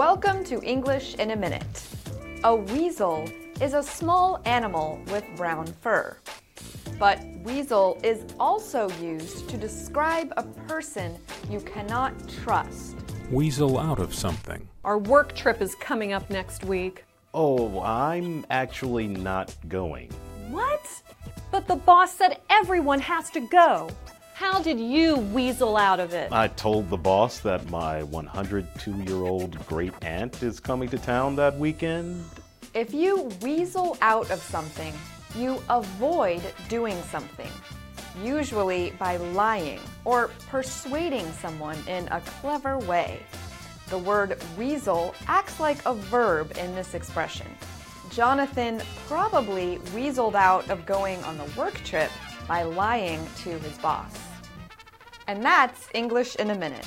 Welcome to English in a Minute. A weasel is a small animal with brown fur. But weasel is also used to describe a person you cannot trust. Weasel out of something. Our work trip is coming up next week. Oh, I'm actually not going. What? But the boss said everyone has to go. How did you weasel out of it? I told the boss that my 102 year old great aunt is coming to town that weekend. If you weasel out of something, you avoid doing something, usually by lying or persuading someone in a clever way. The word weasel acts like a verb in this expression. Jonathan probably weaseled out of going on the work trip by lying to his boss. And that's English in a minute.